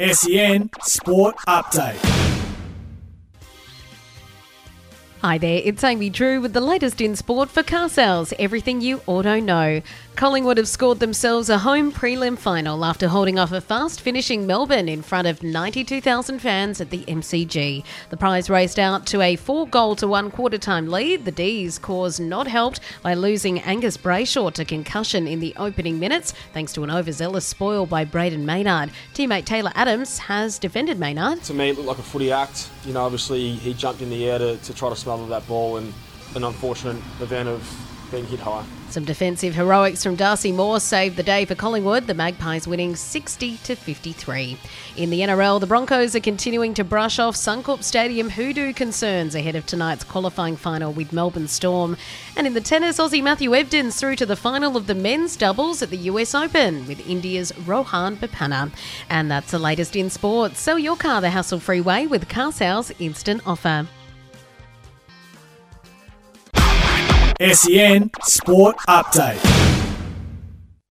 SEN Sport Update. Hi there, it's Amy Drew with the latest in sport for car sales. Everything you auto know. Collingwood have scored themselves a home prelim final after holding off a fast finishing Melbourne in front of 92,000 fans at the MCG. The Pies raced out to a four goal to one quarter time lead. The D's cause not helped by losing Angus Brayshaw to concussion in the opening minutes, thanks to an overzealous spoil by Brayden Maynard. Teammate Taylor Adams has defended Maynard. To me, it looked like a footy act. You know, obviously he jumped in the air to, to try to smother that ball and an unfortunate event of being hit high. Some defensive heroics from Darcy Moore saved the day for Collingwood, the Magpies winning 60 to 53. In the NRL, the Broncos are continuing to brush off Suncorp Stadium hoodoo concerns ahead of tonight's qualifying final with Melbourne Storm. And in the tennis, Aussie Matthew Ebden's through to the final of the men's doubles at the US Open with India's Rohan Bopanna. And that's the latest in sports. Sell your car the hassle-free way with Car Sales Instant Offer. SEN Sport Update.